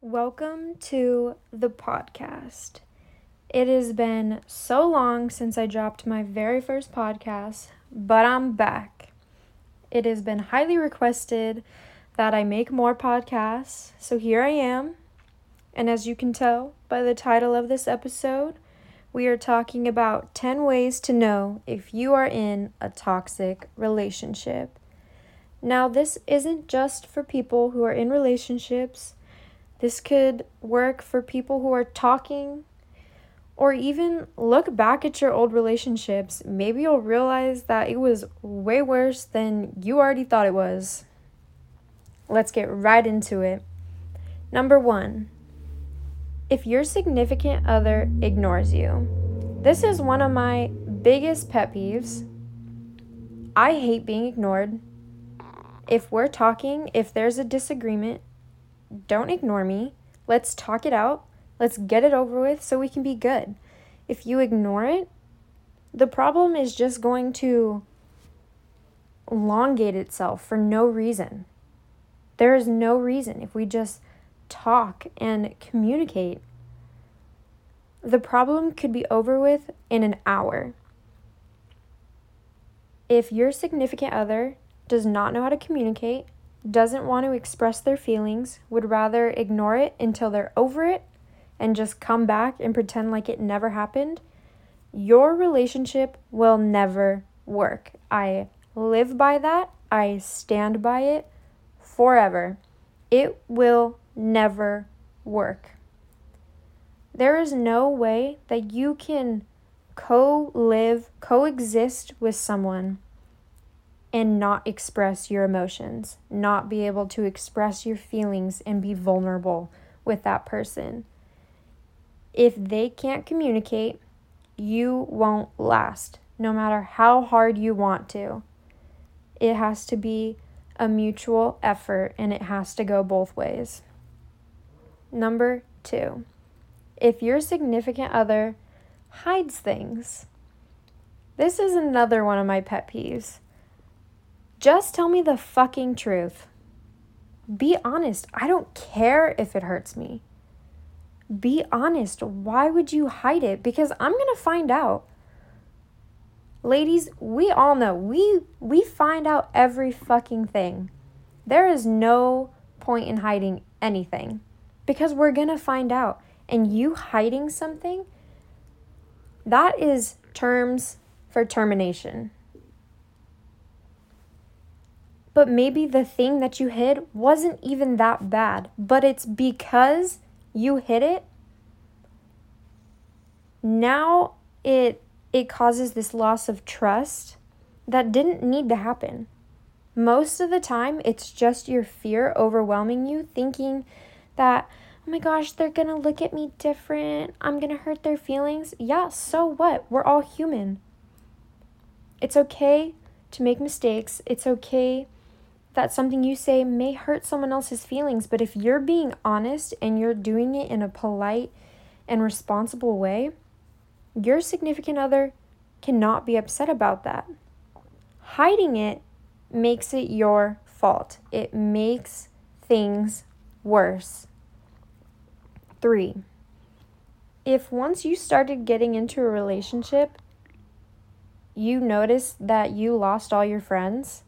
Welcome to the podcast. It has been so long since I dropped my very first podcast, but I'm back. It has been highly requested that I make more podcasts, so here I am. And as you can tell by the title of this episode, we are talking about 10 ways to know if you are in a toxic relationship. Now, this isn't just for people who are in relationships this could work for people who are talking or even look back at your old relationships. Maybe you'll realize that it was way worse than you already thought it was. Let's get right into it. Number one, if your significant other ignores you. This is one of my biggest pet peeves. I hate being ignored. If we're talking, if there's a disagreement, don't ignore me. Let's talk it out. Let's get it over with so we can be good. If you ignore it, the problem is just going to elongate itself for no reason. There is no reason if we just talk and communicate. The problem could be over with in an hour. If your significant other does not know how to communicate, doesn't want to express their feelings, would rather ignore it until they're over it and just come back and pretend like it never happened, your relationship will never work. I live by that. I stand by it forever. It will never work. There is no way that you can co live, coexist with someone and not express your emotions, not be able to express your feelings and be vulnerable with that person. If they can't communicate, you won't last, no matter how hard you want to. It has to be a mutual effort and it has to go both ways. Number two, if your significant other hides things, this is another one of my pet peeves. Just tell me the fucking truth. Be honest. I don't care if it hurts me. Be honest. Why would you hide it? Because I'm going to find out. Ladies, we all know. We we find out every fucking thing. There is no point in hiding anything because we're going to find out. And you hiding something that is terms for termination. But maybe the thing that you hid wasn't even that bad, but it's because you hid it. Now it it causes this loss of trust that didn't need to happen. Most of the time, it's just your fear overwhelming you, thinking that, oh my gosh, they're gonna look at me different. I'm gonna hurt their feelings. Yeah, so what? We're all human. It's okay to make mistakes. It's okay that something you say may hurt someone else's feelings, but if you're being honest and you're doing it in a polite and responsible way, your significant other cannot be upset about that. Hiding it makes it your fault, it makes things worse. Three, if once you started getting into a relationship, you noticed that you lost all your friends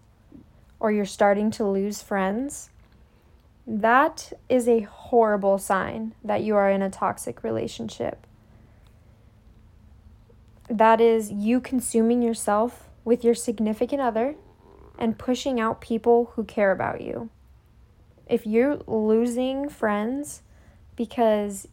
or you're starting to lose friends, that is a horrible sign that you are in a toxic relationship. That is you consuming yourself with your significant other and pushing out people who care about you. If you're losing friends because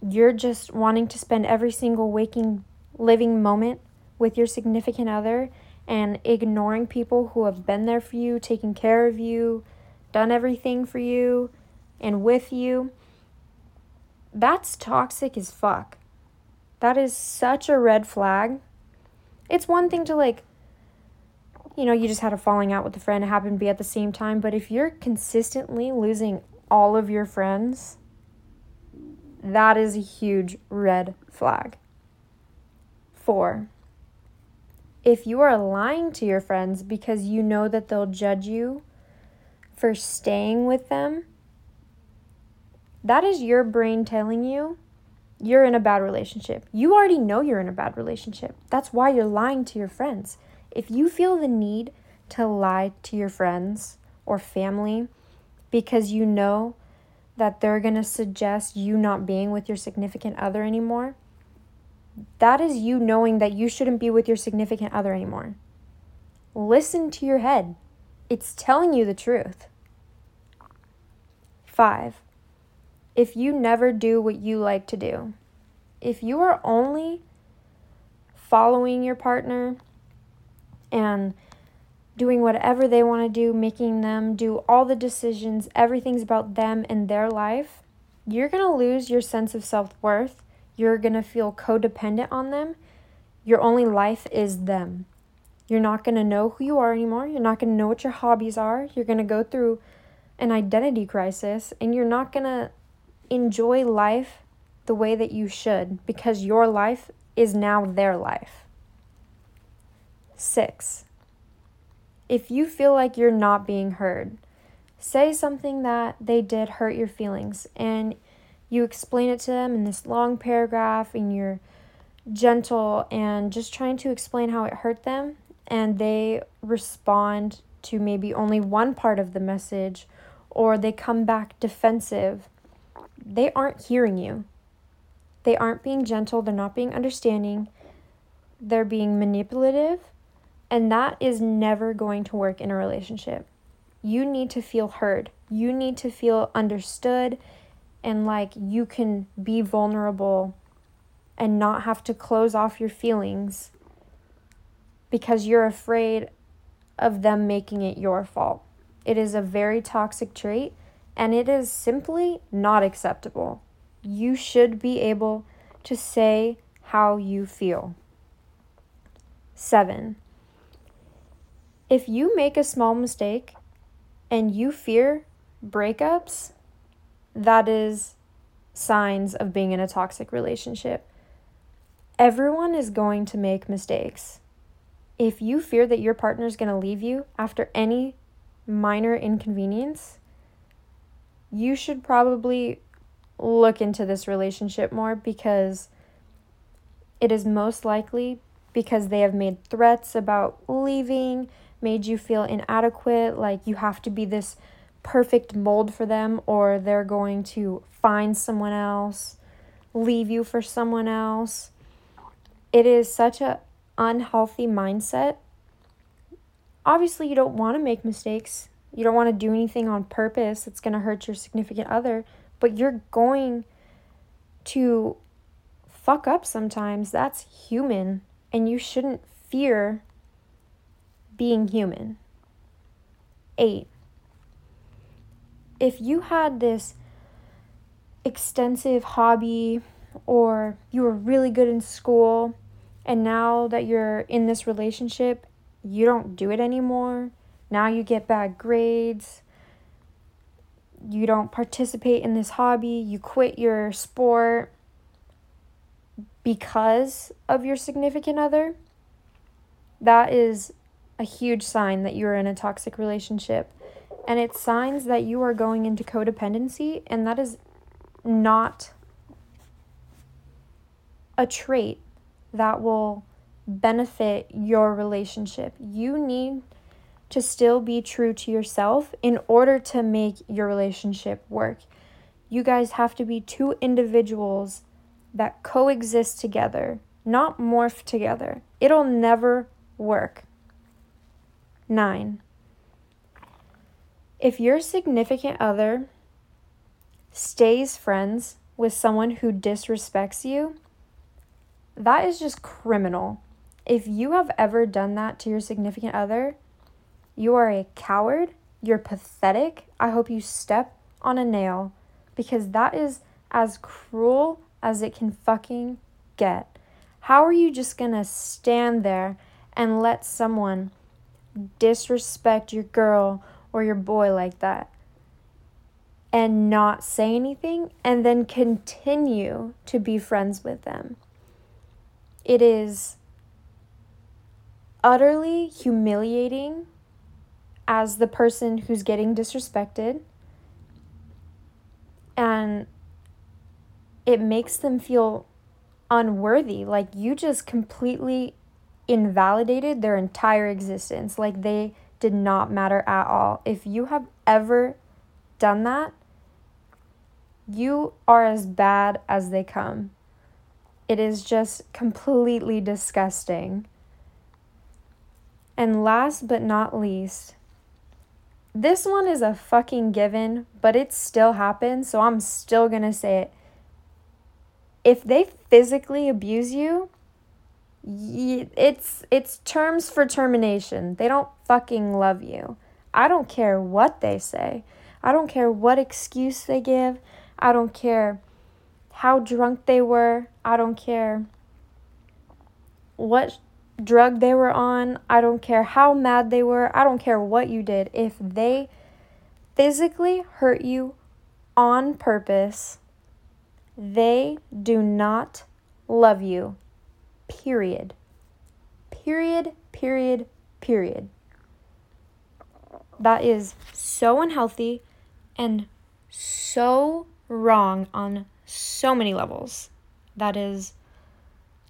you're just wanting to spend every single waking living moment with your significant other and ignoring people who have been there for you, taken care of you, done everything for you, and with you, that's toxic as fuck. That is such a red flag. It's one thing to like, you know, you just had a falling out with a friend, it happened to be at the same time, but if you're consistently losing all of your friends, that is a huge red flag. Four, if you are lying to your friends because you know that they'll judge you for staying with them, that is your brain telling you you're in a bad relationship. You already know you're in a bad relationship. That's why you're lying to your friends. If you feel the need to lie to your friends or family because you know that they're going to suggest you not being with your significant other anymore, that is you knowing that you shouldn't be with your significant other anymore. Listen to your head, it's telling you the truth. Five, if you never do what you like to do, if you are only following your partner and doing whatever they want to do, making them do all the decisions, everything's about them and their life, you're going to lose your sense of self worth. You're going to feel codependent on them. Your only life is them. You're not going to know who you are anymore. You're not going to know what your hobbies are. You're going to go through an identity crisis and you're not going to enjoy life the way that you should because your life is now their life. Six, if you feel like you're not being heard, say something that they did hurt your feelings and you explain it to them in this long paragraph and you're gentle and just trying to explain how it hurt them and they respond to maybe only one part of the message or they come back defensive, they aren't hearing you. They aren't being gentle, they're not being understanding, they're being manipulative, and that is never going to work in a relationship. You need to feel heard, you need to feel understood, and like you can be vulnerable and not have to close off your feelings because you're afraid of them making it your fault. It is a very toxic trait and it is simply not acceptable. You should be able to say how you feel. 7. If you make a small mistake and you fear breakups, that is signs of being in a toxic relationship. Everyone is going to make mistakes. If you fear that your partner is going to leave you after any minor inconvenience, you should probably look into this relationship more because it is most likely because they have made threats about leaving, made you feel inadequate, like you have to be this perfect mold for them, or they're going to find someone else, leave you for someone else. It is such a unhealthy mindset obviously you don't want to make mistakes. You don't want to do anything on purpose that's going to hurt your significant other, but you're going to fuck up sometimes. That's human, and you shouldn't fear being human. 8. If you had this extensive hobby or you were really good in school and now that you're in this relationship you don't do it anymore. Now you get bad grades. You don't participate in this hobby. You quit your sport because of your significant other. That is a huge sign that you are in a toxic relationship. And it's signs that you are going into codependency, and that is not a trait that will benefit your relationship. You need to still be true to yourself in order to make your relationship work. You guys have to be two individuals that coexist together, not morph together. It'll never work. Nine, if your significant other stays friends with someone who disrespects you, that is just criminal. If you have ever done that to your significant other, you are a coward, you're pathetic. I hope you step on a nail because that is as cruel as it can fucking get. How are you just gonna stand there and let someone disrespect your girl or your boy like that and not say anything and then continue to be friends with them? It is utterly humiliating as the person who's getting disrespected. And it makes them feel unworthy. Like you just completely invalidated their entire existence. Like they did not matter at all. If you have ever done that, you are as bad as they come. It is just completely disgusting. And last but not least, this one is a fucking given, but it still happens, so I'm still gonna say it. If they physically abuse you, it's it's terms for termination. They don't fucking love you. I don't care what they say. I don't care what excuse they give. I don't care how drunk they were. I don't care what drug they were on. I don't care how mad they were. I don't care what you did. If they physically hurt you on purpose, they do not love you. Period. Period, period, period. That is so unhealthy and so wrong on so many levels. That is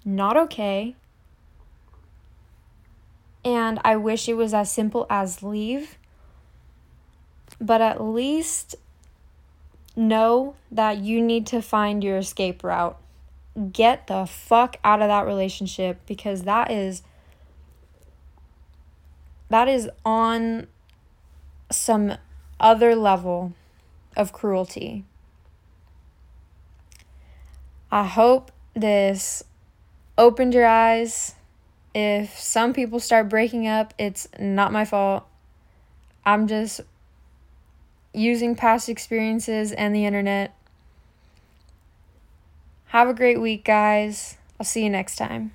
not okay. And I wish it was as simple as leave. But at least know that you need to find your escape route. Get the fuck out of that relationship because that is that is on some other level of cruelty. I hope this opened your eyes if some people start breaking up, it's not my fault. I'm just using past experiences and the internet. Have a great week, guys. I'll see you next time.